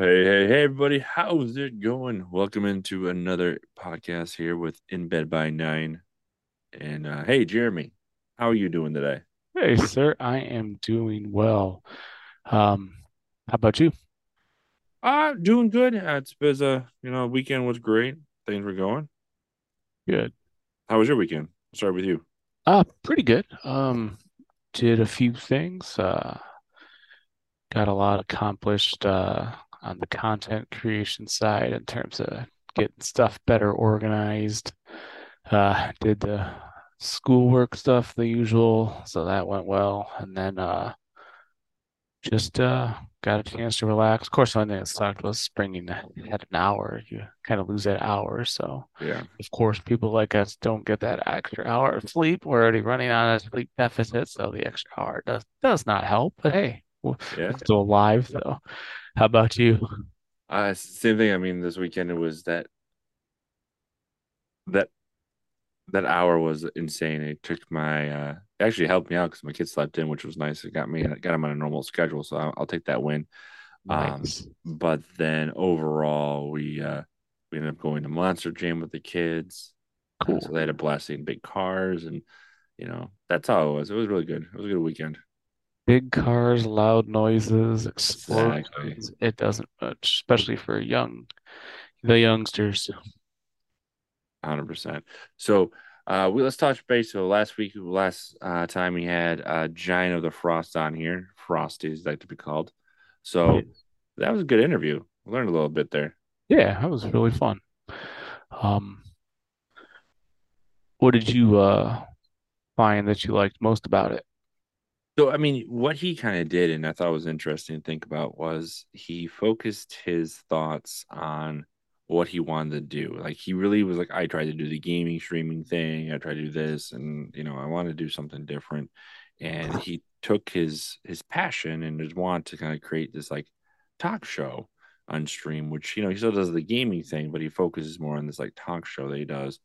Hey, hey, hey, everybody. How's it going? Welcome into another podcast here with In Bed by Nine. And uh, hey, Jeremy, how are you doing today? Hey, sir, I am doing well. Um, how about you? Uh, doing good. Uh, it's been a, you know, weekend was great. Things were going. Good. How was your weekend? I'll start with you. Uh, pretty good. Um, did a few things. Uh, got a lot accomplished uh on the content creation side in terms of getting stuff better organized. Uh, did the schoolwork stuff, the usual, so that went well. And then uh, just uh, got a chance to relax. Of course, one thing that sucked was springing at an hour. You kind of lose that hour. So, Yeah. of course, people like us don't get that extra hour of sleep. We're already running on a sleep deficit, so the extra hour does does not help. But hey, Yeah. still alive. though. how about you? Uh, same thing. I mean, this weekend it was that that that hour was insane. It took my uh actually helped me out because my kids slept in, which was nice. It got me got him on a normal schedule, so I'll, I'll take that win. Um, but then overall, we uh we ended up going to Monster Jam with the kids. Uh, Cool. so they had a blast seeing big cars, and you know that's how it was. It was really good. It was a good weekend. Big cars, loud noises, Exactly. explosions. It doesn't much, especially for young, the youngsters. Hundred percent. So, uh, we let's touch base. So last week, last uh time we had uh Giant of the Frost on here. Frosty is like to be called. So Yeah. that was a good interview. We learned a little bit there. Yeah, that was really fun. Um, what did you uh find that you liked most about it? So, I mean, what he kind of did, and I thought was interesting to think about, was he focused his thoughts on what he wanted to do. Like, he really was like, I tried to do the gaming streaming thing, I tried to do this, and you know, I want to do something different. And he took his his passion and his want to kind of create this like talk show on stream, which you know, he still does the gaming thing, but he focuses more on this like talk show that he does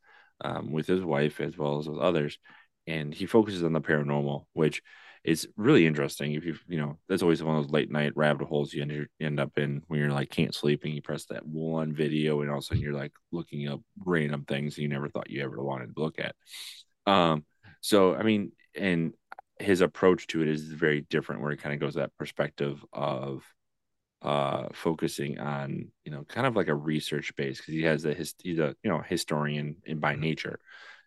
um, with his wife as well as with others. And he focuses on the paranormal, which it's really interesting if you you know that's always one of those late night rabbit holes you end, end up in when you're like can't sleep and you press that one video and all of a sudden you're like looking up random things you never thought you ever wanted to look at. Um so i mean and his approach to it is very different where he kind of goes that perspective of uh focusing on you know kind of like a research base because he has a his he's a you know historian and by nature.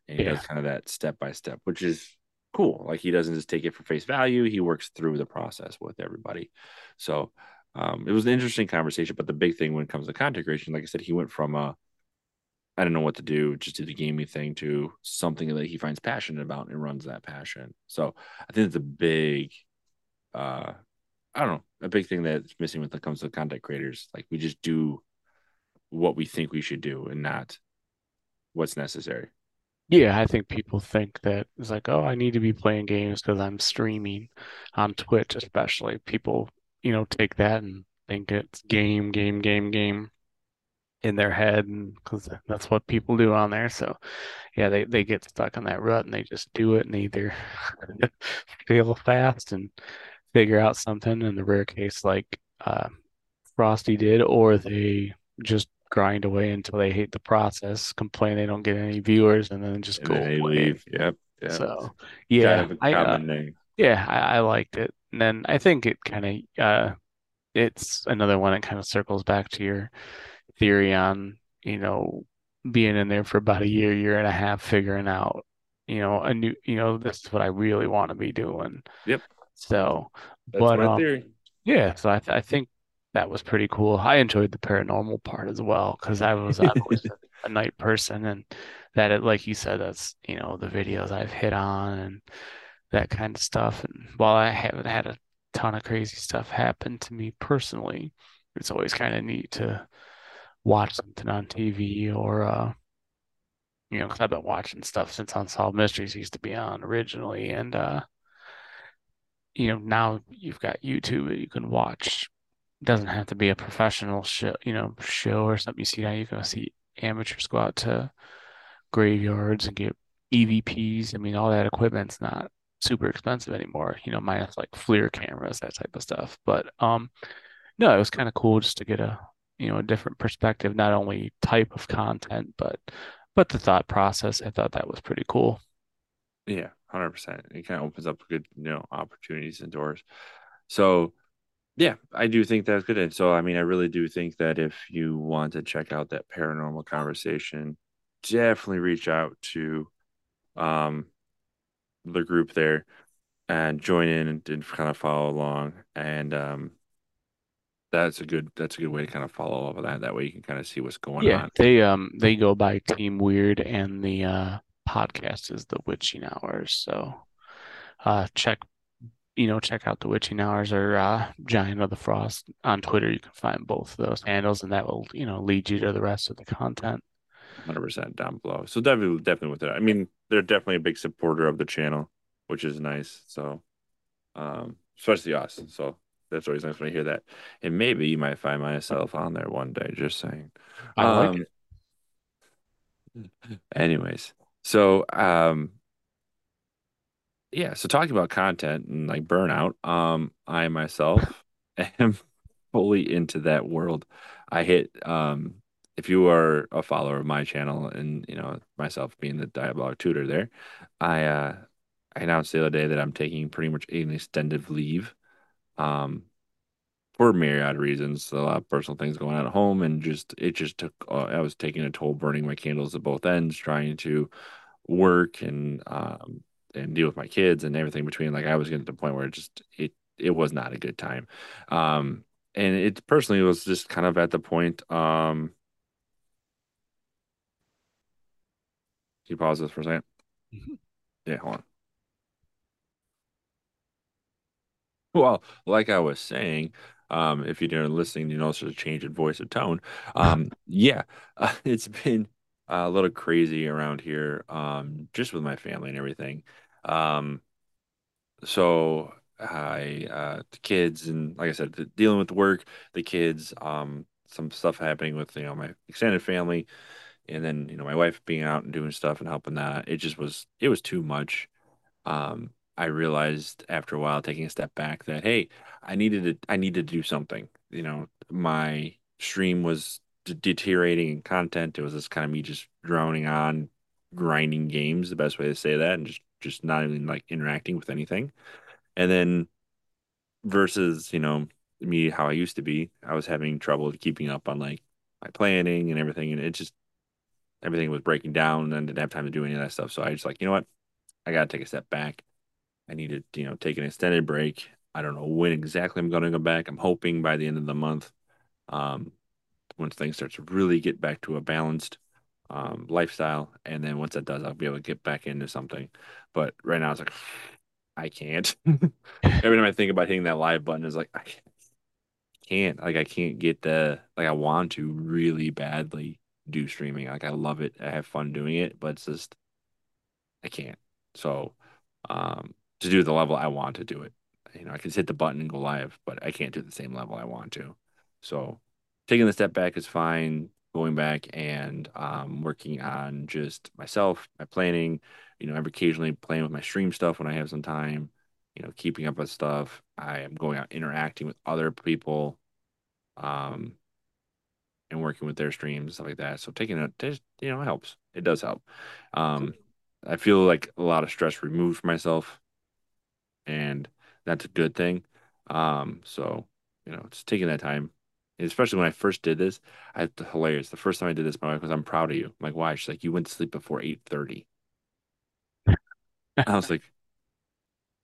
And he Yeah. does kind of that step by step which is cool. Like he doesn't just take it for face value. He works through the process with everybody. So um, it was an interesting conversation. But the big thing when it comes to content creation, like I said, he went from a I don't know what to do, just do the gaming thing to something that he finds passionate about and runs that passion. So I think it's a big uh I don't know, a big thing that's missing when it comes to content creators. Like we just do what we think we should do and not what's necessary. Yeah, I think people think that it's like, oh, I need to be playing games because I'm streaming on Twitch, especially. People, you know, take that and think it's game, game, game, game in their head, and because that's what people do on there. So, yeah, they they get stuck on that rut and they just do it and either fail fast and figure out something in the rare case like uh, Frosty did, or they just grind away until they hate the process, complain they don't get any viewers, and then just And go away. leave. Yep. Yep. So kind yeah, of I uh, yeah, I, I liked it. And then I think it kind of uh it's another one that kind of circles back to your theory on, you know, being in there for about a year, year and a half, figuring out, you know, a new, you know, this is what I really want to be doing. Yep. So, That's but um, yeah, so I th I think that was pretty cool. I enjoyed the paranormal part as well because I was I've always been a night person and that it, like you said, that's you know the videos I've hit on and that kind of stuff. And while I haven't had a ton of crazy stuff happen to me personally, it's always kind of neat to watch something on TV or uh you know, 'cause I've been watching stuff since Unsolved Mysteries used to be on originally and uh you know, now you've got YouTube that you can watch. Doesn't have to be a professional show, you know, show or something. You see now you can see amateurs go out to graveyards and get EVPs. I mean, all that equipment's not super expensive anymore, you know, minus like FLIR cameras, that type of stuff. But um no, it was kind of cool just to get a, you know, a different perspective, not only type of content, but but the thought process. I thought that was pretty cool. Yeah, 100%. It kind of opens up good, you know, opportunities and doors. So, yeah, I do think that's good. And so, I mean, I really do think that if you want to check out that paranormal conversation, definitely reach out to um the group there and join in and, and kind of follow along. And um that's a good that's a good way to kind of follow up with that. That way you can kind of see what's going Yeah, on. they um they go by Team Weird and the uh podcast is the Witching Hours. So uh check you know, check out the Witching Hours or uh Giant of the Frost on Twitter. You can find both of those handles and that will, you know, lead you to the rest of the content. 100% down below. So definitely definitely with it. I mean, they're definitely a big supporter of the channel, which is nice. So um especially us. So that's always nice when I hear that. And maybe you might find myself on there one day, just saying. I like Um it. anyways. So um yeah, so talking about content and like burnout, um I myself am fully into that world. I hit um if you are a follower of my channel and you know myself being the Diabolic Tutor there, I uh I announced the other day that I'm taking pretty much an extended leave um for myriad reasons, a lot of personal things going on at home and just it just took uh, I was taking a toll burning my candles at both ends trying to work and um and deal with my kids and everything between like I was getting to the point where it just it it was not a good time. Um and it personally was just kind of at the point um can you pause this for a second? Mhm. Yeah, hold on. Well, like I was saying, um, if you're listening, you notice there's a change in voice or tone. Um, yeah, uh, it's been a little crazy around here, um, just with my family and everything. Um, so I, uh, the kids and like I said, the, dealing with the work, the kids, um, some stuff happening with, you know, my extended family, and then, you know, my wife being out and doing stuff and helping that. It just was, it was too much um, I realized after a while, taking a step back, that hey, I needed to I needed to do something. You know, my stream was de- deteriorating in content. It was just kind of me just droning on, grinding games, the best way to say that, and just just not even like interacting with anything. And then versus, you know, me how I used to be, I was having trouble keeping up on like my planning and everything, and it just everything was breaking down, and I didn't have time to do any of that stuff. So I just like, you know what, I gotta take a step back I need to, you know, take an extended break. I don't know when exactly I'm to go back. I'm hoping by the end of the month, um, once things start to really get back to a balanced um, lifestyle, and then once that does, I'll be able to get back into something. But right now, it's like I can't. Every time I think about hitting that live button, is like I can't. Like I can't get the like I want to really badly do streaming. Like I love it. I have fun doing it, but it's just I can't. So, um, to do the level I want to do it, you know, I can hit the button and go live, but I can't do the same level I want to. So, taking the step back is fine. Going back and um, working on just myself, my planning. You know, I'm occasionally playing with my stream stuff when I have some time. You know, keeping up with stuff. I am going out interacting with other people, um, and working with their streams stuff like that. So taking it, just, you know, helps. It does help. Um, I feel like a lot of stress removed from myself, and that's a good thing. Um, so you know, just taking that time especially when I first did this, I had hilarious. The first time I did this, my wife was, "I'm proud of you." I'm like, "Why?" She's like, "You went to sleep before eight 8:30." I was like,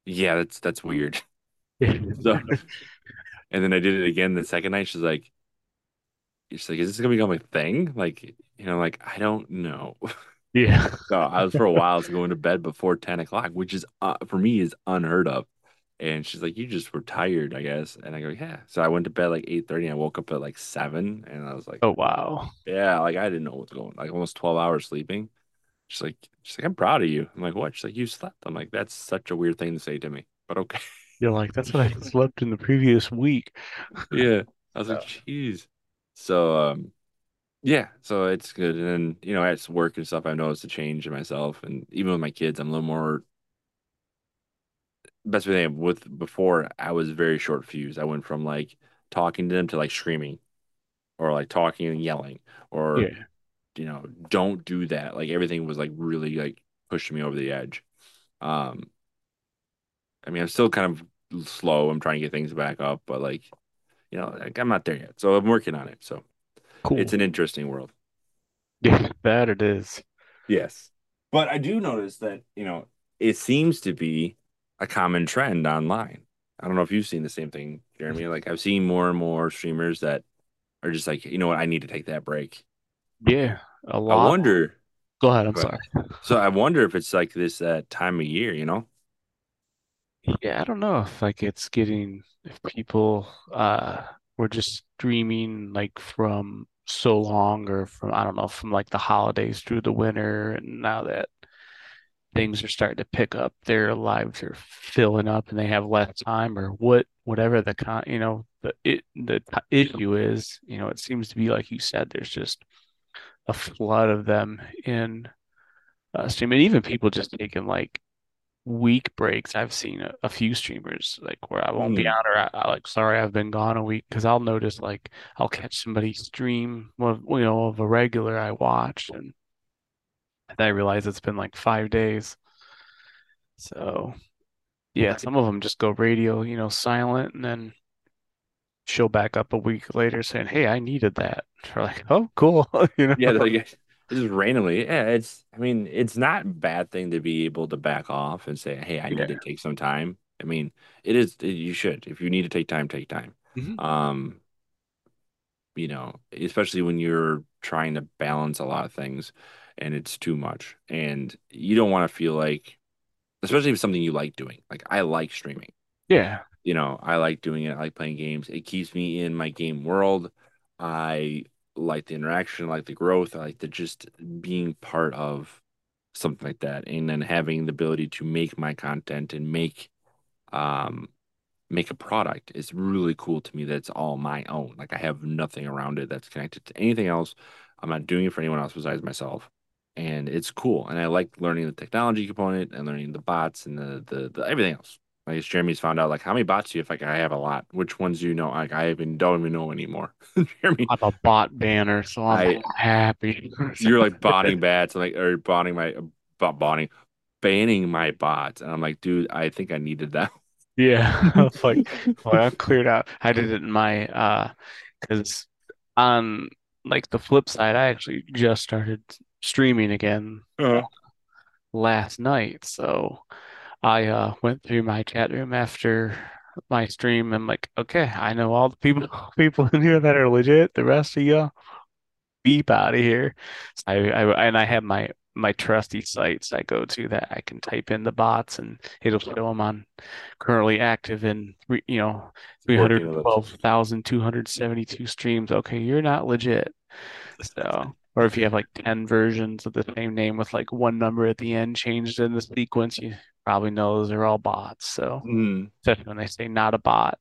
"Yeah, that's that's weird." So, and then I did it again the second night. She's like, "She's like, is this gonna become a thing?" Like, you know, like I don't know. Yeah. So I was for a while I was going to bed before 10 o'clock, which is uh, for me is unheard of. And she's like, "You just were tired, I guess." And I go, "Yeah." So I went to bed like 8:30 and I woke up at like 7 and I was like, Oh wow. "Yeah, like I didn't know what's going like almost 12 hours sleeping." She's like, she's like, "I'm proud of you." I'm like, "What?" She's like, "You slept." I'm like, "That's such a weird thing to say to me." But okay. You're like, that's what I slept in the previous week. Yeah. I was like, "Jeez." So um yeah, so it's good. And then, you know, at work and stuff, I've noticed a change in myself. And even with my kids, I'm a little more best thing with before I was very short fused. I went from like talking to them to like screaming or like talking and yelling or yeah. you know, don't do that. Like everything was like really like pushing me over the edge. Um, I mean, I'm still kind of slow. I'm trying to get things back up, but like, you know, like I'm not there yet. So I'm working on it. So cool. it's an interesting world. Yeah, that it is. Yes. But I do notice that, you know, it seems to be a common trend online. I don't know if you've seen the same thing, Jeremy. Like I've seen more and more streamers that are just like, you know what, I need to take that break. Yeah. A I lot. I wonder, Go ahead, I'm but sorry. so I wonder if it's like this uh, time of year, you know? Yeah, I don't know if like it's getting if people uh were just streaming like from so long or from I don't know, from like the holidays through the winter and now that things are starting to pick up, their lives are filling up and they have less time or what whatever the con you know the it the issue is, you know, it seems to be like you said, there's just a flood of them in uh, streaming. Even people just taking like week breaks. I've seen a, a few streamers like where I won't be Hmm. on or I, I like sorry I've been gone a week because I'll notice like I'll catch somebody stream of you know of a regular I watch and then I realize it's been like five days. So yeah, some of them just go radio, you know, silent and then show back up a week later saying, "Hey, I needed that." We're like, "Oh, cool," you know. Yeah, like just randomly. Yeah, it's I mean, it's not a bad thing to be able to back off and say, "Hey, I need to take some time." I mean, it is you should. If you need to take time, take time. Mhm. Um, you know, especially when you're trying to balance a lot of things and it's too much. And you don't want to feel like, especially if it's something you like doing. Like I like streaming. Yeah. You know, I like doing it. I like playing games. It keeps me in my game world. I like the interaction, I like the growth, I like the just being part of something like that. And then having the ability to make my content and make um make a product is really cool to me that's all my own. Like I have nothing around it that's connected to anything else. I'm not doing it for anyone else besides myself. And it's cool. And I like learning the technology component and learning the bots and the the, the everything else. I guess Jeremy's found out like how many bots do you have? Like I have a lot. Which ones do you know? Like I even don't even know anymore. Jeremy, I'm a bot banner, so I'm I happy. you're like botting bats like or botting my bot botting banning my bots. And I'm like, dude, I think I needed that. Yeah, I was like, well, I cleared out. I did it in my uh, because on like the flip side, I actually just started streaming again Uh, last night. So I uh went through my chat room after my stream. and like, okay, I know all the people people in here that are legit. The rest of y'all, beep out of here. So I, I and I have my my trusty sites I go to that I can type in the bots and it'll show them on currently active in three- you know working 312,272 streams. Okay, you're not legit. So, or if you have like 10 versions of the same name with like one number at the end changed in the sequence, you probably know those are all bots. So, Mm. especially when they say not a bot.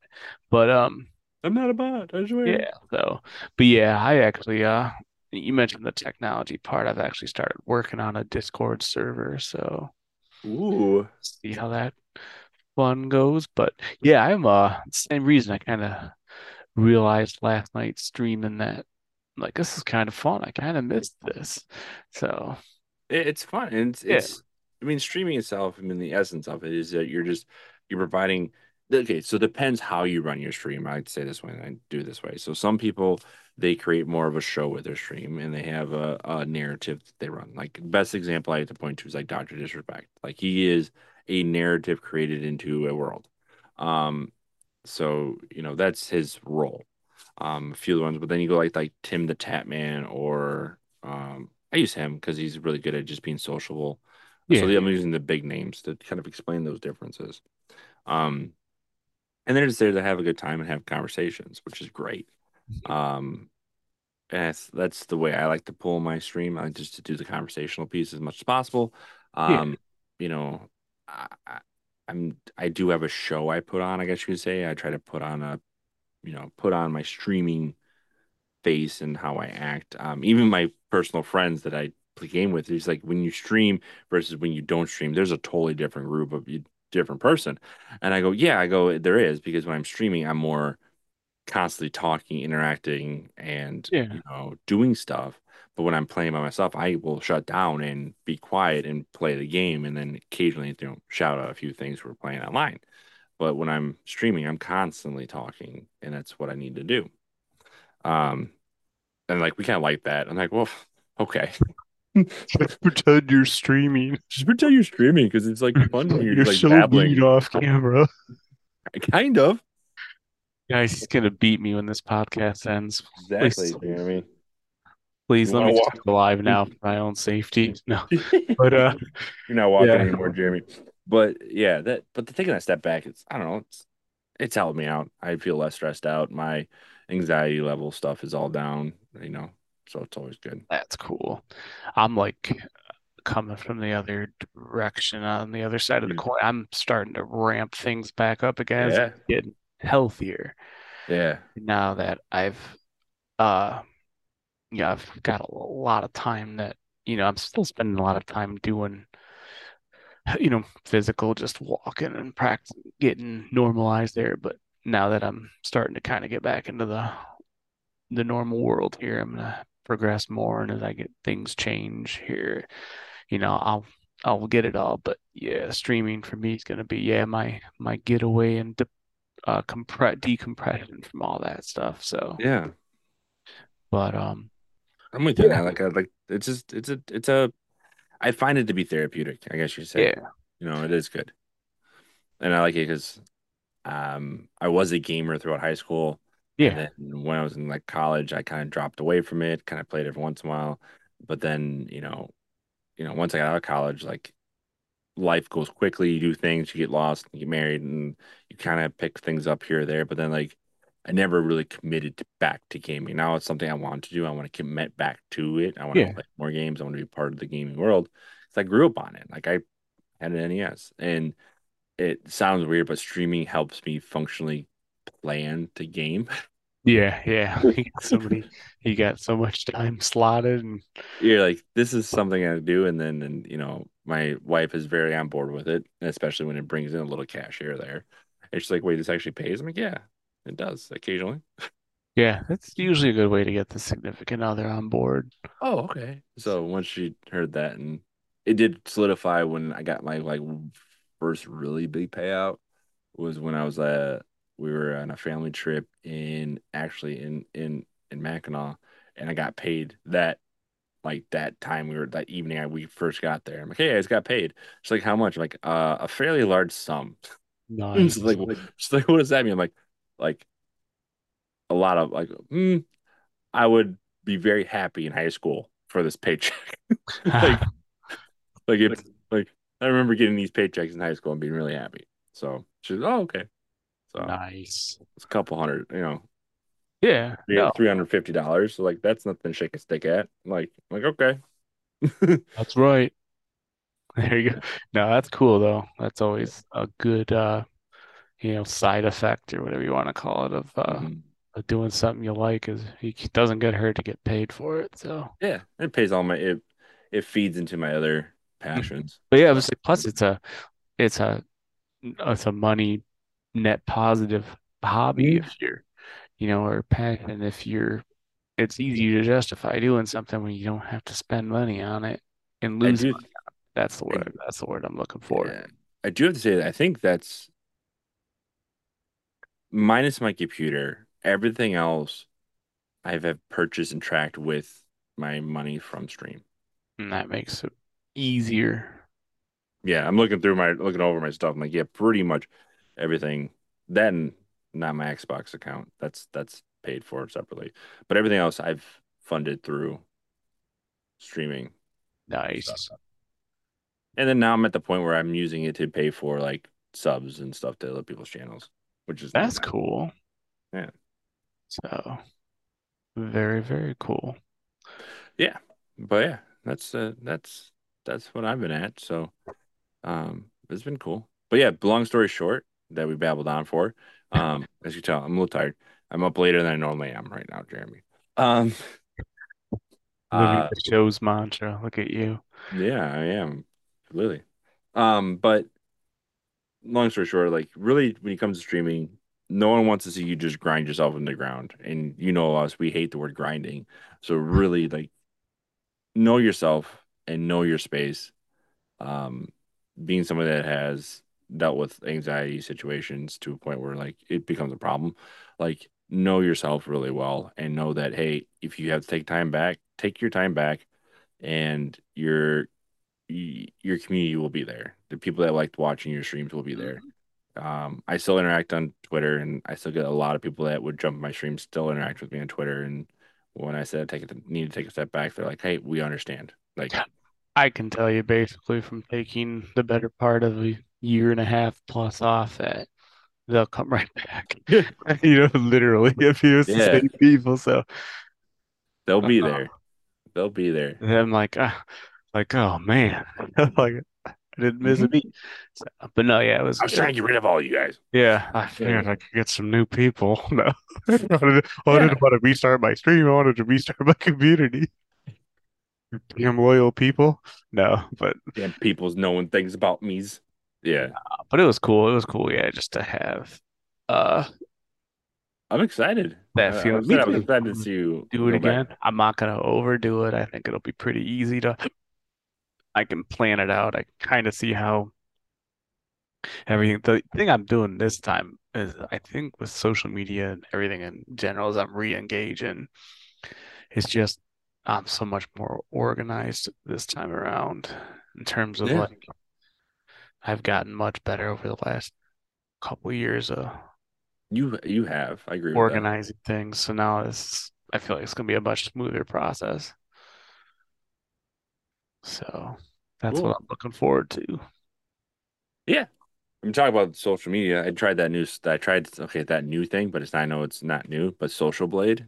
But um I'm not a bot, I swear. yeah, so but yeah, I actually uh you mentioned the technology part. I've actually started working on a Discord server, so Ooh. see how that fun goes. But yeah, I'm uh same reason I kind of realized last night streaming that like this is kind of fun. I kind of missed this. So it's fun. And it's, yeah, it's, I mean, streaming itself, I mean, the essence of it is that you're just, you're providing okay, so it depends how you run your stream. I'd say this way I do it this way. So some people they create more of a show with their stream and they have a, a narrative that they run. Like best example I like to point to is like Dr. Disrespect. Like he is a narrative created into a world. Um, so you know that's his role. Um, a few of the ones, but then you go like like Tim the Tatman or um, I use him because he's really good at just being sociable. Yeah. So I'm using the big names to kind of explain those differences. Um, and they're just there to have a good time and have conversations, which is great. Um, and that's that's the way I like to pull my stream. I just to do the conversational piece as much as possible. Yeah. Um, you know, I, I'm I do have a show I put on. I guess you could say I try to put on a, you know, put on my streaming face and how I act. Um, even my personal friends that I play game with, it's like when you stream versus when you don't stream, there's a totally different group of you, different person. And I go, yeah, I go, there is because when I'm streaming, I'm more constantly talking, interacting, and Yeah. you know, doing stuff. But when I'm playing by myself, I will shut down and be quiet and play the game, and then occasionally, you know, shout out a few things we're playing online. But when I'm streaming, I'm constantly talking, and that's what I need to do. Um, and like we kind of like that. I'm like, well, okay, Just pretend you're streaming. just pretend you're streaming because it's like fun when you're, You're like so babbling. mean off camera. Kind of. Guys, he's gonna beat me when this podcast ends. Exactly, Please, Jeremy. please You let me walk- stay alive now for my own safety. No, but uh, You're not walking Yeah. anymore, Jeremy. But yeah, that but the taking that step back, it's I don't know, it's it's helped me out. I feel less stressed out. My anxiety level stuff is all down, you know. So it's always good. that's cool. I'm like coming from the other direction on the other side of the Mm. coin. I'm starting to ramp things back up again. Yeah. Getting healthier Yeah. now that I've uh yeah, I've got a lot of time that, you know, I'm still spending a lot of time doing, you know, physical, just walking and practice, getting normalized there. But now that I'm starting to kind of get back into the the normal world here, I'm gonna progress more, and as I get things change here, you know, I'll I'll get it all. But yeah, streaming for me is gonna be yeah my my getaway and de uh compress decompression from all that stuff. So, Yeah. but um. I'm with you. Yeah. man. Like I like it's just it's a it's a I find it to be therapeutic, I guess you say. Yeah, You know, it is good. And I like it because um I was a gamer throughout high school. yeah, And then when I was in like college, I kind of dropped away from it, kind of played every once in a while. But then, you know, you know, once I got out of college, like life goes quickly. You do things, you get lost, you get married, and you kind of pick things up here or there. But then, like, I never really committed to back to gaming. Now it's something I want to do. I want to commit back to it. I want Yeah. to play more games. I want to be part of the gaming world. Because I grew up on it. Like I had an NES, and it sounds weird, but streaming helps me functionally plan to game. yeah, yeah. Somebody, he got so much time slotted, and you're like, this is something I do, and then and you know, my wife is very on board with it, especially when it brings in a little cash here or there. And she's like, wait, this actually pays? I'm like, yeah, it does occasionally. yeah, that's usually a good way to get the significant other on board. Oh, okay. So once she heard that, and it did solidify when I got my like first really big payout was when I was uh we were on a family trip in actually in in in Mackinac, and I got paid that like that time we were that evening I, we first got there. I'm like, hey, I just got paid. She's like, how much? I'm like, uh, a fairly large sum. Nice. She's like, what? She's like, what does that mean? I'm like, like a lot of like, mm, I would be very happy in high school for this paycheck. like, like it's like I remember getting these paychecks in high school and being really happy. So she's oh okay. So Nice. it's a couple hundred, you know, Yeah. No, three hundred fifty dollars. So like that's nothing to shake a stick at. Like like okay. that's right. There you go. No, that's cool though. That's always a good uh, you know, side effect or whatever you want to call it of uh Mhm. of doing something you like is he doesn't get hurt to get paid for it. So, Yeah, it pays all my it it feeds into my other passions. but yeah, obviously, plus it's a it's a it's a money net positive hobby if you're you know or passion if you're it's easy to justify doing something when you don't have to spend money on it and lose do money. That's the word. That's the word I'm looking for. Yeah. I do have to say that I think that's minus my computer, everything else I've have purchased and tracked with my money from Stream. And that makes it easier. Yeah, I'm looking through my looking over my stuff. I'm like, yeah, pretty much everything. Then not my Xbox account. That's that's paid for separately. But everything else I've funded through streaming. Nice. stuff. And then now I'm at the point where I'm using it to pay for like subs and stuff to other people's channels, which is That's nice. cool. Yeah. So very, very cool. Yeah, but yeah, that's uh, that's that's what I've been at. So um it's been cool. But yeah, long story short, that we babbled on for. Um, as you tell, I'm a little tired. I'm up later than I normally am right now, Jeremy. Um uh, the show's mantra. Look at you. yeah, I am. Really. Um, but long story short, like really when it comes to streaming, no one wants to see you just grind yourself in the ground. And you know us, we hate the word grinding. So really like know yourself and know your space. Um, being somebody that has dealt with anxiety situations to a point where like it becomes a problem, like know yourself really well and know that hey, if you have to take time back, take your time back and your your community will be there. The people that liked watching your streams will be there. Um, I still interact on Twitter, and I still get a lot of people that would jump my streams still interact with me on Twitter. And when I said take it, need to take a step back, they're like, "Hey, we understand." Like, I can tell you basically from taking the better part of a year and a half plus off that they'll come right back. You know, literally, if the Yeah. same people. So they'll be Uh-uh. there. They'll be there. then I'm like, ah, like, oh man, like I didn't miss a Mhm. beat. So, but no, yeah, it was. I was trying to get rid of all you guys. Yeah, I figured I could get some new people. No, I didn't, I didn't want to restart my stream. I wanted to restart my community. Damn loyal people. No, but Damn, people's knowing things about me's. Yeah, but it was cool. It was cool, yeah, just to have uh I'm excited. that I- feeling. I'm Me excited, I'm too. excited to see you do it go back. again. I'm not gonna overdo it. I think it'll be pretty easy to I can plan it out. I kind of see how everything the thing I'm doing this time is I think with social media and everything in general as I'm re-engaging, it's just I'm so much more organized this time around in terms of Yeah. like I've gotten much better over the last couple years of You you have. I agree organizing things. So now it's I feel like it's gonna be a much smoother process. So that's Cool. what I'm looking forward to. Yeah. I'm talking about social media. I tried that new. I tried okay that new thing, but it's I know it's not new, but Social Blade.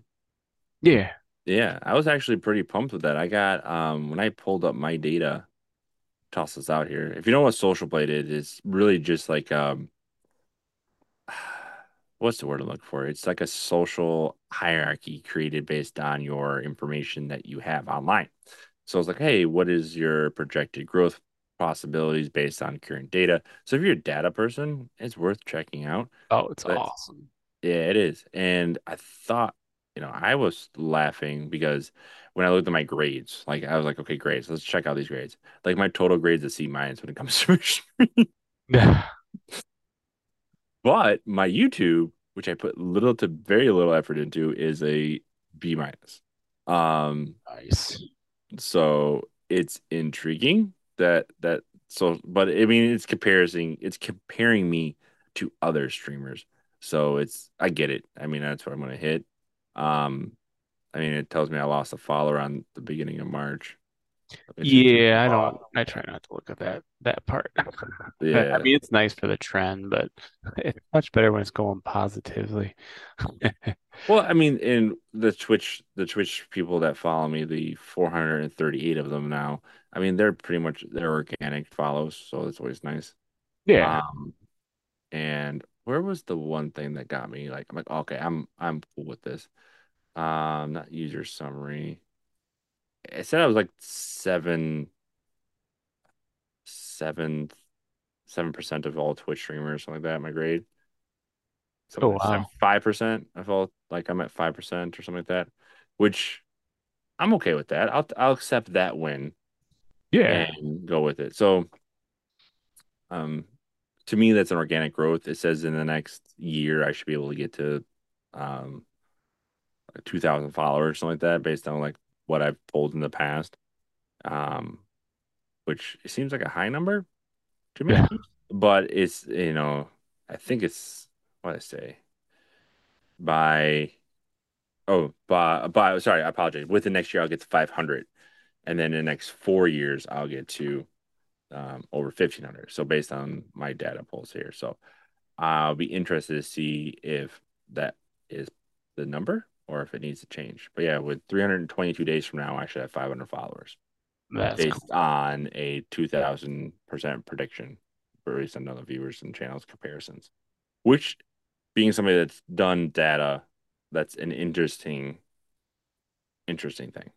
Yeah. Yeah, I was actually pretty pumped with that. I got um when I pulled up my data, toss this out here. If you know what Social Blade is, it's really just like um what's the word I'm looking for? It's like a social hierarchy created based on your information that you have online. So it's like, hey, what is your projected growth possibilities based on current data? So if you're a data person, it's worth checking out. Oh, it's But- awesome. Yeah, it is. And I thought, you know, I was laughing because when I looked at my grades, like I was like, okay, grades, let's check out these grades. Like my total grades a C minus when it comes to streaming. Yeah. But my YouTube, which I put little to very little effort into, is a B minus. Um, Nice. So it's intriguing that that so but I mean it's comparing it's comparing me to other streamers. So it's I get it. I mean that's what I'm gonna hit. Um I mean it tells me I lost a follower on the beginning of March. Let me see if Yeah, I don't I try not to look at that that part. Yeah. I mean it's nice for the trend, but it's much better when it's going positively. Well, I mean, in the Twitch, the Twitch people that follow me, the 438 of them now. I mean, they're pretty much they're organic follows, so it's always nice. Yeah. Um, and where was the one thing that got me? Like, I'm like, okay, I'm I'm cool with this. Um, not user summary. It said I was like seven, seven, seven percent of all Twitch streamers, something like that. My grade. So Oh, wow. Five percent of all, like I'm at five percent or something like that, which I'm okay with that. I'll I'll accept that win Yeah. and go with it. So, um, to me that's an organic growth. It says in the next year I should be able to get to um 2000 followers something like that based on like what I've pulled in the past. Um which seems like a high number to me. Yeah. But it's you know, I think it's what I say by oh by by sorry, I apologize. With the next year I'll get to 500 and then in the next 4 years I'll get to um, over 1500 so based on my data pulls here so i'll be interested to see if that is the number or if it needs to change but yeah with 322 days from now i should have 500 followers That's based cool. on a 2000% prediction based on other viewers and channels comparisons which being somebody that's done data that's an interesting interesting thing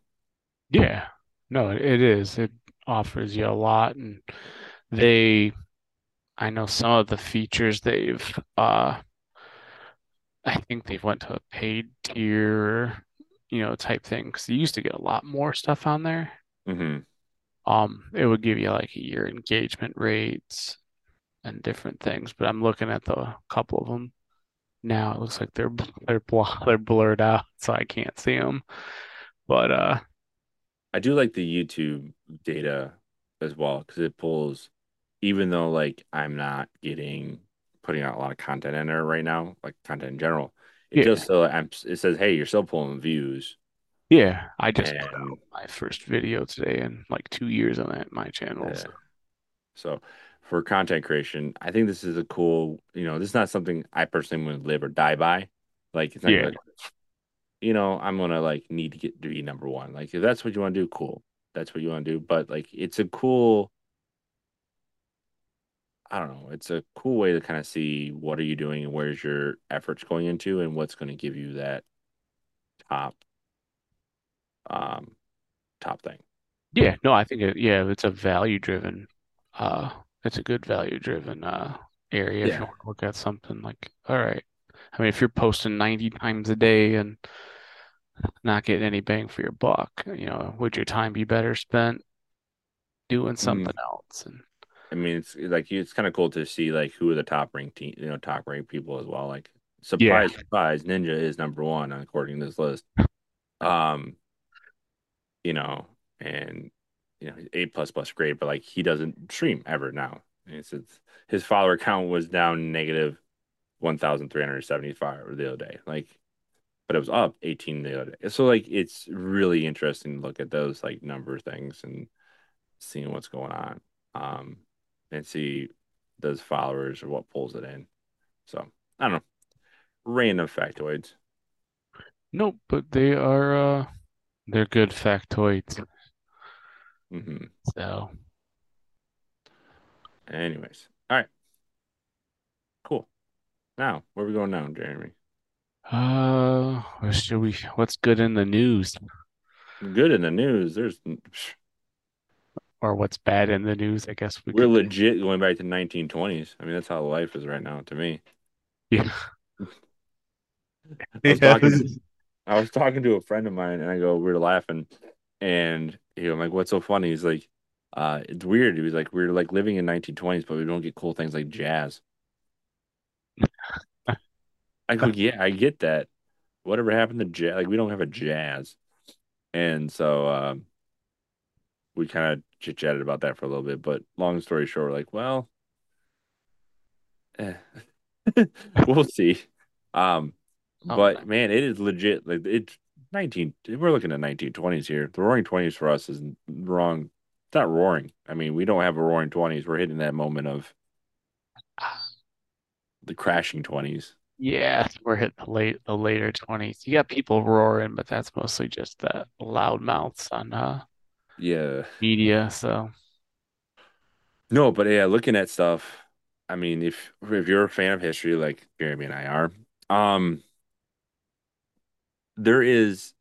Yeah. No, it, it is. It offers you a lot and they I know some of the features they've uh I think they've went to a paid tier, you know, type thing because you used to get a lot more stuff on there. hmm Um, it would give you like your engagement rates and different things, but I'm looking at the couple of them now. It looks like they're they're bl they're blurred out, so I can't see them. But uh, I do like the YouTube data as well because it pulls, even though like I'm not getting putting out a lot of content in there right now, like content in general, it yeah, just so it says, hey, you're still pulling views, yeah. I just put out my first video today in like two years on that my channel. uh, So so for content creation, I think this is a cool, you know, this is not something I personally would live or die by. Like it's not yeah, like, you know, I'm gonna like need to get to be number one. Like if that's what you want to do, cool. That's what you want to do. But like it's a cool I don't know. It's a cool way to kind of see what are you doing and where's your efforts going into and what's going to give you that top um top thing. yeah. No, I think it, yeah, it's a value driven. Uh, it's a good value driven uh area if you want to look at something like. All right. I mean, if you're posting 90 times a day and not getting any bang for your buck, you know, would your time be better spent doing Mm, something else? And I mean, it's like it's kind of cool to see like who are the top ranked team, you know, top ranked people as well. Like yeah, surprise, surprise, Ninja is number one according to this list. Um, you know, and you know, A plus plus grade, but like he doesn't stream ever now. It's, it's his follower count was down negative 1,375 the other day. Like but it was up 18 the other day. So like it's really interesting to look at those like number things and seeing what's going on. Um and see those followers or what pulls it in. So I don't know. Random factoids. nope, but they are uh they're good factoids. Mm-hmm. So, Anyways. All right. Cool. Now, where are we going now, Jeremy? uh, should we? What's good in the news, Good in the news. There's or what's bad in the news? I guess we we're could. legit going back to 1920s. I mean, that's how life is right now to me. Yeah. I was talking I was talking to a friend of mine and I go, we are laughing and you know, I'm like, what's so funny? He's like, uh, it's weird. He was like, we're like living in 1920s, but we don't get cool things like jazz. I go, yeah, I get that. Whatever happened to jazz? Like, we don't have a jazz. And so um, we kind of chit chatted about that for a little bit. But long story short, we're like, well, eh. we'll see. Um, Oh, but man, it is legit. Like it's 19. We're looking at 1920s here. The Roaring 20s for us is wrong. It's not roaring. I mean, we don't have a Roaring 20s. We're hitting that moment of the crashing 20s. yeah, we're hitting the late the later 20s. You got people roaring, but that's mostly just the loud mouths on uh Yeah. media. So, No, but yeah, looking at stuff. I mean, if if you're a fan of history, like Jeremy and I are, um, there is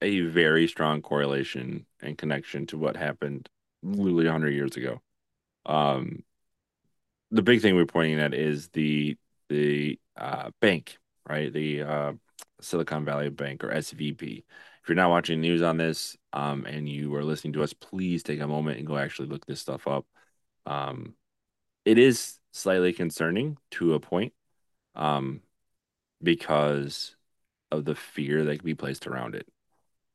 a very strong correlation and connection to what happened literally 100 years ago. Um, the big thing we're pointing at is the the uh, bank, right? The uh, Silicon Valley Bank or SVB. If you're not watching news on this, um, and you are listening to us, please take a moment and go actually look this stuff up. Um, it is slightly concerning to a point, um, because of the fear that can be placed around it.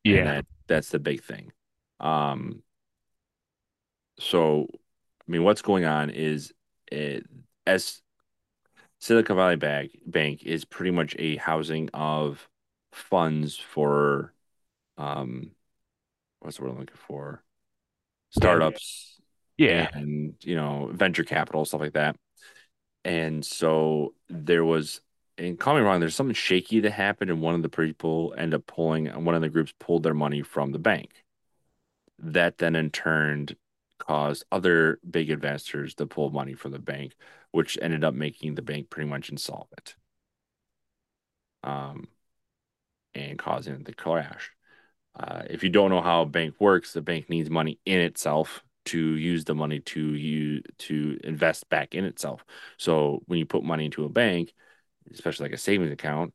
Yeah. that, that's the big thing. Um, so, I mean, what's going on is it, as Silicon Valley Bank, Bank is pretty much a housing of funds for, um, what's the word I'm looking for? Startups Yeah. and, you know, venture capital, stuff like that. And so there was, and call me wrong, there's something shaky that happened, and one of the people end up pulling, one of the groups pulled their money from the bank. That then in turn caused other big investors to pull money from the bank, which ended up making the bank pretty much insolvent. Um, and causing the crash. Uh, if you don't know how a bank works, the bank needs money in itself to use the money to you to invest back in itself. So when you put money into a bank, especially like a savings account,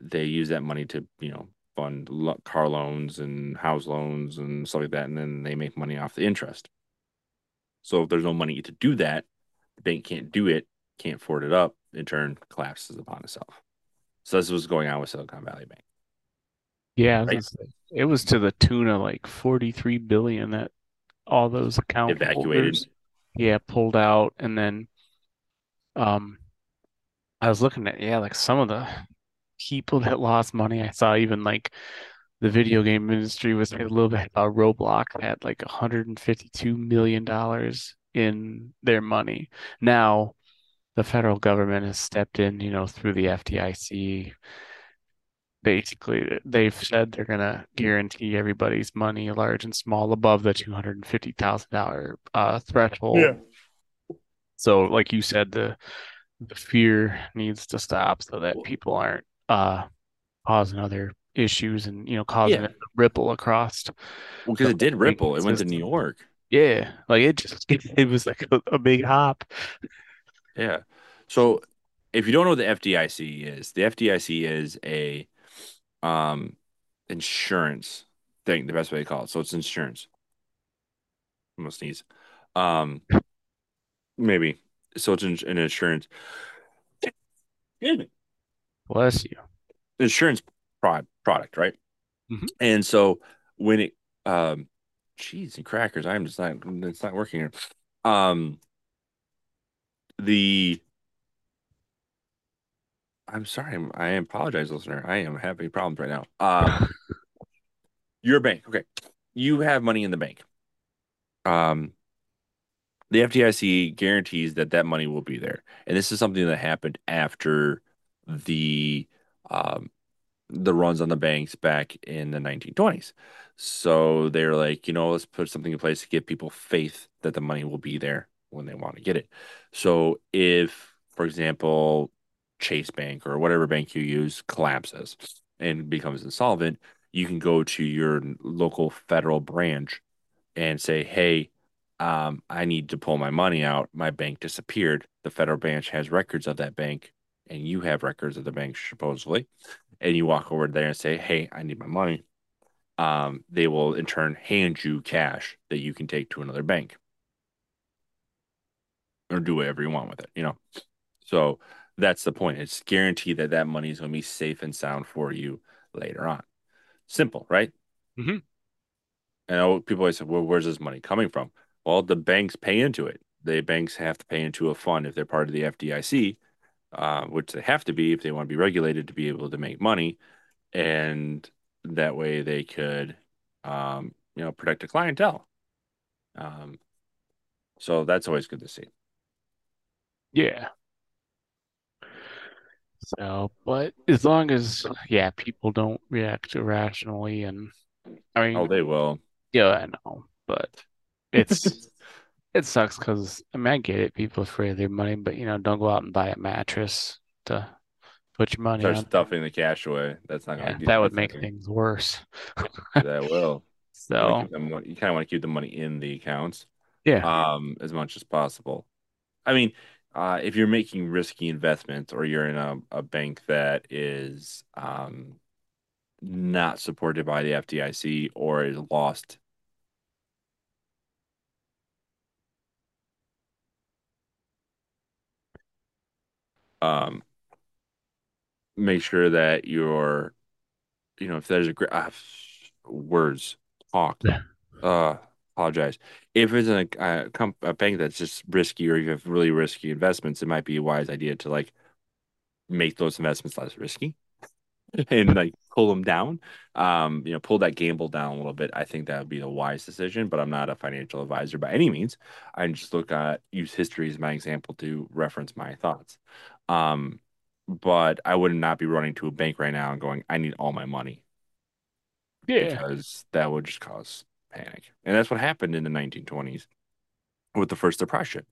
they use that money to, you know, fund car loans and house loans and stuff like that, and then they make money off the interest. So if there's no money to do that, the bank can't do it, can't afford it up, in turn collapses upon itself. So this was going on with Silicon Valley Bank. Yeah, Right. it was to the tune of like 43 billion that all those account Evacuated. holders, yeah, pulled out. And then um I was looking at, yeah, like some of the people that lost money. I saw even like the video game industry was a little bit about Roblox had like 152 million dollars in their money. Now the federal government has stepped in, you know, through the FDIC. Basically, they've said they're gonna guarantee everybody's money, large and small, above the two hundred and fifty thousand dollar uh threshold. Yeah. So, like you said, the the fear needs to stop so that people aren't uh causing other issues and you know causing Yeah. it ripple across. Well, because the it did whole ripple. It went to New. York. Yeah, like it just it was like a, a big hop. Yeah. So if you don't know what the FDIC is, the FDIC is a um insurance thing, the best way to call it. So it's insurance. I'm gonna sneeze. Um maybe. So it's an, an insurance. Excuse me. Bless you. Insurance pro- product, right? Mhm. And so when it um cheese and crackers, I'm just not it's not working here. Um the I'm sorry, I'm, I apologize, listener. I am having problems right now. Um, your bank, okay. You have money in the bank. Um, the FDIC guarantees that that money will be there, and this is something that happened after the um the runs on the banks back in the 1920s. So they're like, you know, let's put something in place to give people faith that the money will be there when they want to get it. So if, for example, Chase Bank or whatever bank you use collapses and becomes insolvent, you can go to your local federal branch and say, hey, um, I need to pull my money out. My bank disappeared. The federal branch has records of that bank, and you have records of the bank, supposedly. And you walk over there and say, hey, I need my money. Um, they will in turn hand you cash that you can take to another bank or do whatever you want with it, you know? So that's the point. It's guaranteed that that money is going to be safe and sound for you later on. Simple, right? Mm-hmm. And people always say, well, where's this money coming from? Well, the banks pay into it. The banks have to pay into a fund if they're part of the FDIC, uh, which they have to be if they want to be regulated to be able to make money. And that way they could, um, you know, protect a clientele. Um, so that's always good to see. Yeah. So, but as long as yeah, people don't react irrationally and I mean, Oh, they will. yeah, I know, but it's it sucks because I mean, I get it. People afraid of their money, but you know, don't go out and buy a mattress to put your money Start on. stuffing the cash away. That's not Yeah, going to that would make things worse. That will. So, you kind of want to keep the money in the accounts. yeah, um, as much as possible. I mean, uh, if you're making risky investments or you're in a, a bank that is um, not supported by the FDIC or is lost, Um, make sure that you're, you know, if there's a uh, words talk, uh, apologize. If it's a, a, comp- a bank that's just risky or you have really risky investments, it might be a wise idea to like make those investments less risky and like pull them down. Um, you know, pull that gamble down a little bit. I think that would be a wise decision, but I'm not a financial advisor by any means. I just look at use history as my example to reference my thoughts. Um, but I would not be running to a bank right now and going, I need all my money. Yeah. Because that would just cause panic. And that's what happened in the 1920s with the first depression.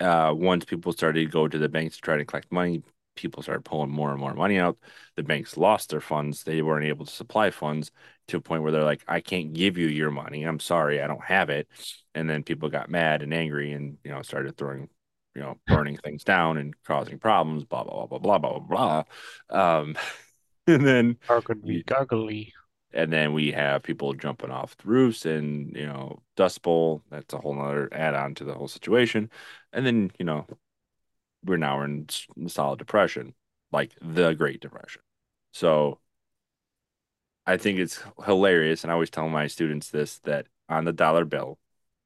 Uh, once people started to go to the banks to try to collect money, people started pulling more and more money out. The banks lost their funds. They weren't able to supply funds to a point where they're like, I can't give you your money. I'm sorry, I don't have it. And then people got mad and angry and, you know, started throwing, you know, burning things down and causing problems, blah, blah, blah, blah, blah, blah, blah. Um, and then Gargly, gargly. And then we have people jumping off the roofs and, you know, Dust Bowl. That's a whole nother add on to the whole situation. And then, you know, we're now in solid depression, like the Great Depression. So I think it's hilarious. And I always tell my students this that on the dollar bill,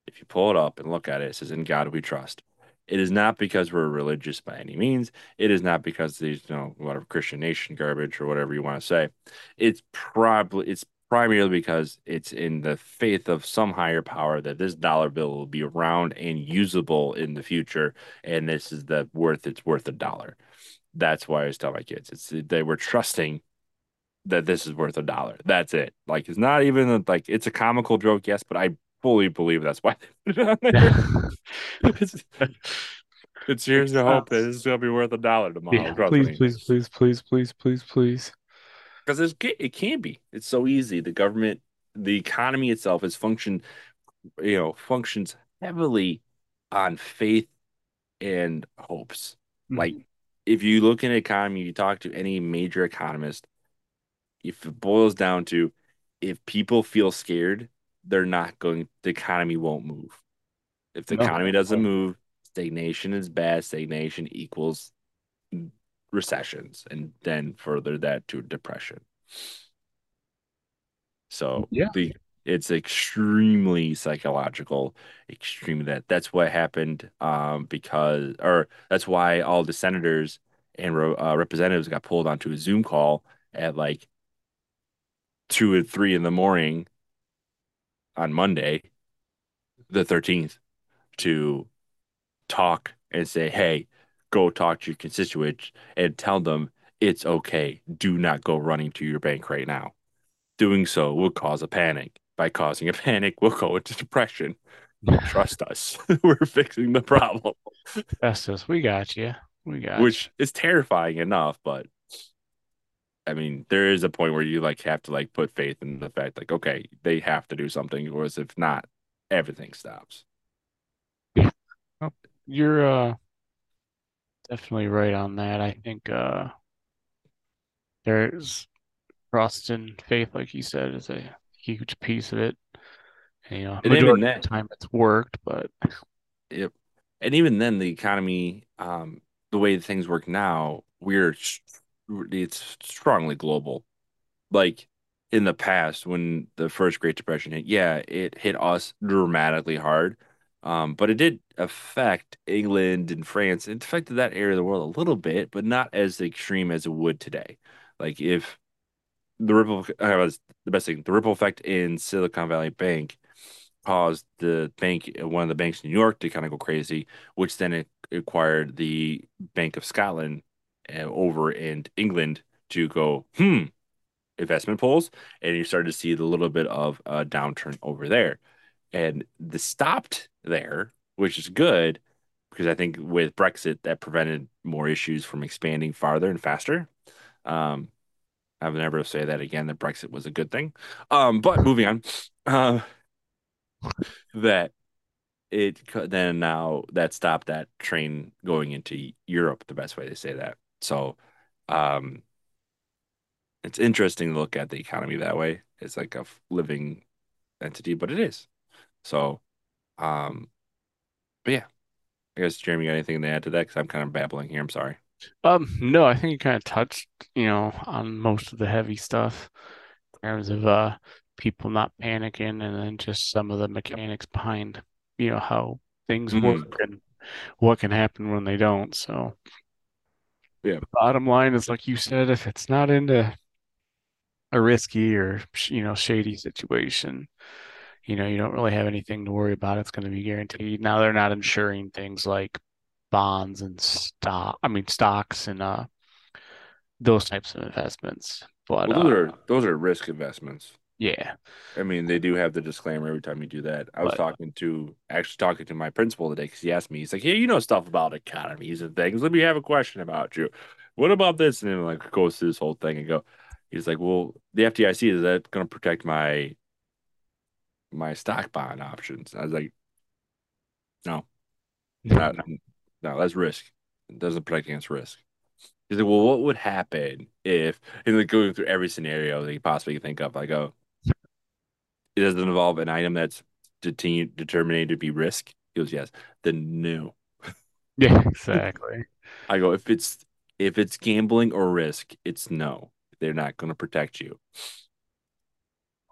if you pull it up and look at it, it says, In God we trust. It is not because we're religious by any means. It is not because there's you know, whatever Christian nation garbage or whatever you want to say. It's probably it's primarily because it's in the faith of some higher power that this dollar bill will be around and usable in the future, and this is the worth it's worth a dollar. That's why I always tell my kids it's they were trusting that this is worth a dollar. That's it. Like it's not even like it's a comical joke, yes, but I fully believe that's why they put it on there. it's, it's here's the hope that this is gonna be worth a dollar tomorrow. Yeah, please, please, please, please, please, please, please because it can be. It's so easy. The government, the economy itself is function, you know, functions heavily on faith and hopes. Mm-hmm. Like if you look in an economy, you talk to any major economist, if it boils down to if people feel scared, they're not going. The economy won't move. If the no, economy doesn't move, stagnation is bad. Stagnation equals recessions and then further that to depression. So yeah, the it's extremely psychological, extremely that that's what happened um because or that's why all the senators and uh, representatives got pulled onto a Zoom call at like two and three in the morning on Monday, the 13th, to talk and say, hey, go talk to your constituents and tell them it's okay. Do not go running to your bank right now. Doing so will cause a panic. By causing a panic, we'll go into depression. Trust us. We're fixing the problem. That's us. We got you. We got Which you. is terrifying enough, but I mean, there is a point where you like have to like put faith in the fact like, okay, they have to do something, or if not, everything stops. Yeah. You're uh definitely right on that. I think uh, there's trust and faith, like you said, is a huge piece of it. And, you know, and even that time it's worked, but yep. And even then, the economy, um, the way things work now, we're it's strongly global. Like in the past, when the first Great Depression hit, yeah, it hit us dramatically hard um, but it did affect England and France. It affected that area of the world a little bit, but not as extreme as it would today. Like if the ripple uh, the best thing, the ripple effect in Silicon Valley Bank caused the bank, one of the banks in New York, to kind of go crazy, which then acquired the Bank of Scotland over in England to go, hmm, investment pools, and you started to see the little bit of a downturn over there and the stopped there, which is good because I think with Brexit that prevented more issues from expanding farther and faster. Um, I would never say that again. That Brexit was a good thing. Um, but moving on, uh, that it then now that stopped that train going into Europe. The best way to say that. So, um, it's interesting to look at the economy that way. It's like a living entity, but it is. So, um, but yeah, I guess Jeremy got anything to add to that? Because I'm kind of babbling here. I'm sorry. Um, no, I think you kind of touched, you know, on most of the heavy stuff in terms of uh people not panicking and then just some of the mechanics behind, you know, how things Mhm. work and what can happen when they don't. So Yeah. the bottom line is like you said, if it's not into a risky or you know, shady situation, you know, you don't really have anything to worry about. It's going to be guaranteed. Now they're not insuring things like bonds and stock, I mean stocks and uh those types of investments. But Well, those uh are those are risk investments. Yeah. I mean, they do have the disclaimer every time you do that. I was But- talking to actually talking to my principal today because he asked me, he's like, "Hey, you know stuff about economies and things. Let me have a question about you. What about this?" And then like goes through this whole thing and go, he's like, "Well, the FDIC is that going to protect my my stock bond options?" I was like, "No, not, no, that's risk. It doesn't protect against risk." He's like, "Well, what would happen if?" And like going through every scenario that you possibly can think of, I go, oh, it doesn't involve an item that's determined determined to be risk. He goes, yes. Then no. Yeah, exactly. I go, if it's if it's gambling or risk, it's no. They're not going to protect you.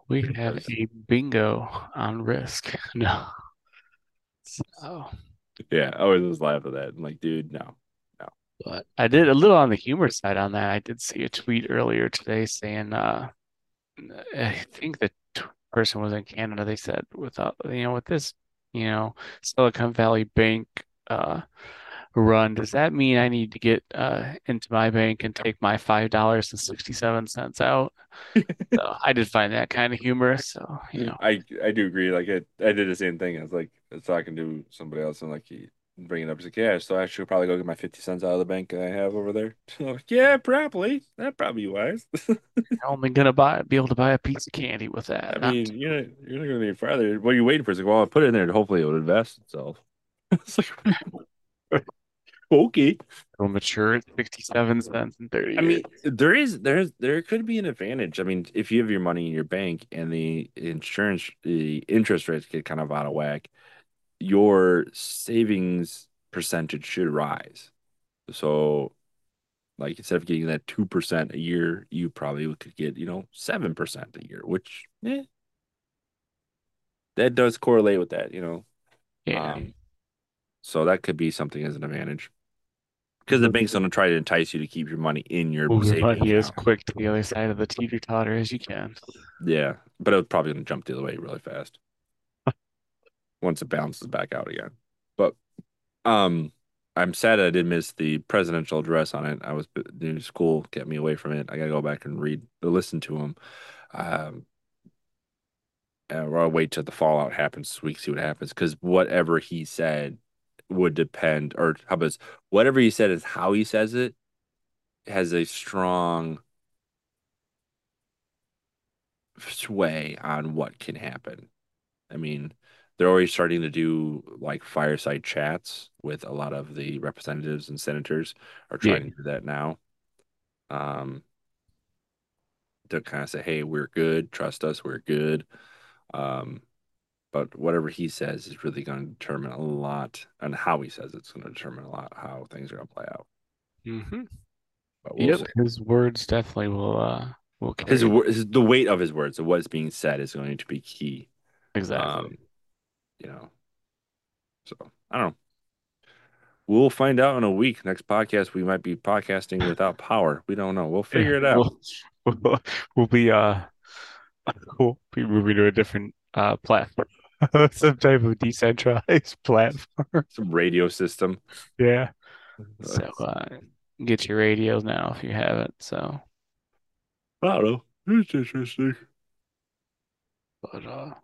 We have a bingo on risk. No. So, Yeah, I always just laugh at that. I'm like, dude, no. No. But I did a little on the humor side on that. I did see a tweet earlier today saying, uh, I think the t- person was in Canada. They said, without, you know, with this, you know, Silicon Valley Bank, uh, run, does that mean I need to get uh into my bank and take my five dollars and sixty seven cents out? So I did find that kind of humorous. So, you know, I I do agree. Like I, I did the same thing. I was like, so I was talking to somebody else and like he bringing it up. He's like, yeah, so I should probably go get my 50 cents out of the bank that I have over there. Like, yeah, probably. That'd probably be wise. you're only gonna buy be able to buy a piece of candy with that. I mean, you're not, you're not going to need farther. What are you waiting for? It's like, well, I'll put it in there and hopefully it would invest itself. It's like, okay. It'll mature at 67 cents and 30 I mean, there is there's there could be an advantage. I mean, if you have your money in your bank and the insurance the interest rates get kind of out of whack, your savings percentage should rise. So, like instead of getting that two percent a year, you probably could get you know seven percent a year, which eh, that does correlate with that, you know. Yeah. Um, so that could be something as an advantage. Because the bank's going to try to entice you to keep your money in your Move your money as quick to the other side of the teeter totter as you can. Yeah, but it's probably going to jump the other way really fast once it bounces back out again. But um, I'm sad I did miss the presidential address on it. I was the school kept me away from it. I got to go back and read, listen to him. Um, and I'll wait till the fallout happens this week, see what happens. Because whatever he said would depend, or how about whatever he said is how he says it has a strong sway on what can happen. I mean, they're already starting to do like fireside chats with a lot of the representatives and senators are Yeah. trying to do that now. Um, to kind of say, hey, we're good, trust us, we're good. Um, but whatever he says is really going to determine a lot, and how he says it's going to determine a lot how things are going to play out. Mm-hmm. But we'll Yep, see. his words definitely will uh will His, carry. wor- his the weight of his words, of what is being said, is going to be key. Exactly. Um, you know, so I don't know. We'll find out in a week. Next podcast, we might be podcasting without power. We don't know. We'll figure it out. We'll, we'll, we'll be uh we'll be moving to a different uh platform. Some type of decentralized platform. Some radio system. Yeah. So uh get your radios now if you haven't. So I don't know. It's interesting. but uh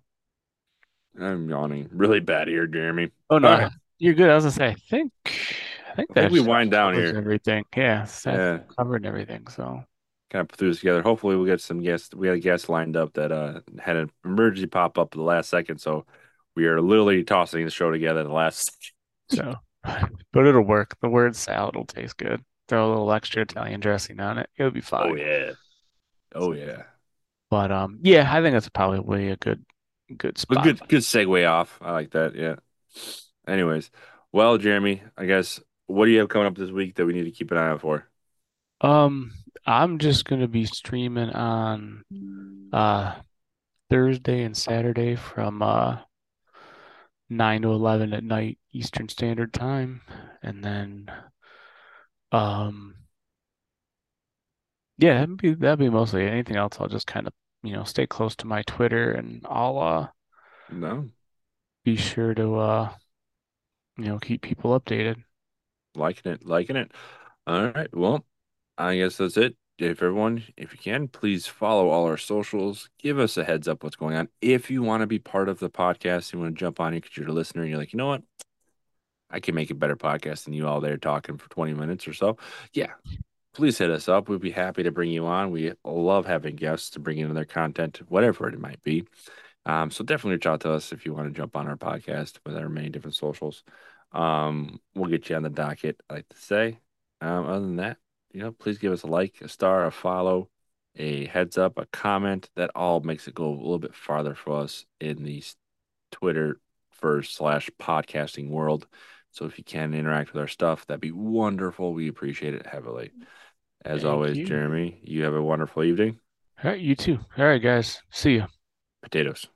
I'm yawning really bad here, Jeremy. oh no, you're good. I was gonna say I think I think I think that we wind down here. everything. Yeah, so Yeah. covered everything. So Kind of threw this together. Hopefully, we'll get some guests. We had a guest lined up that uh had an emergency pop up at the last second, so we are literally tossing the show together at the last. so but it'll work. The word salad will taste good. Throw a little extra Italian dressing on it. It'll be fine. Oh yeah. Oh yeah. But um, yeah, I think that's probably a good good But spot. good good segue off. I like that. Yeah. Anyways, well, Jeremy, I guess what do you have coming up this week that we need to keep an eye out for? Um, I'm just gonna be streaming on uh Thursday and Saturday from uh 9 to 11 at night Eastern Standard Time, and then um yeah, that'd be that'd be mostly anything else. I'll just kind of you know stay close to my Twitter, and I'll uh No, be sure to uh you know keep people updated. liking it, liking it. All right. Well, I guess that's it. If everyone, if you can, please follow all our socials. Give us a heads up what's going on. If you want to be part of the podcast, you want to jump on here because you're a listener and you're like, you know what? I can make a better podcast than you all there talking for 20 minutes or so. Yeah, please hit us up. We'd be happy to bring you on. We love having guests to bring in their content, whatever it might be. Um, so definitely reach out to us if you want to jump on our podcast with our many different socials. Um, we'll get you on the docket, I like to say. Um, other than that, you know, please give us a like, a star, a follow, a heads up, a comment. That all makes it go a little bit farther for us in the Twitter first slash podcasting world. So if you can interact with our stuff, that'd be wonderful. We appreciate it heavily. As Thank always, you. Jeremy, you have a wonderful evening. All right, you too. All right, guys. See you. Potatoes.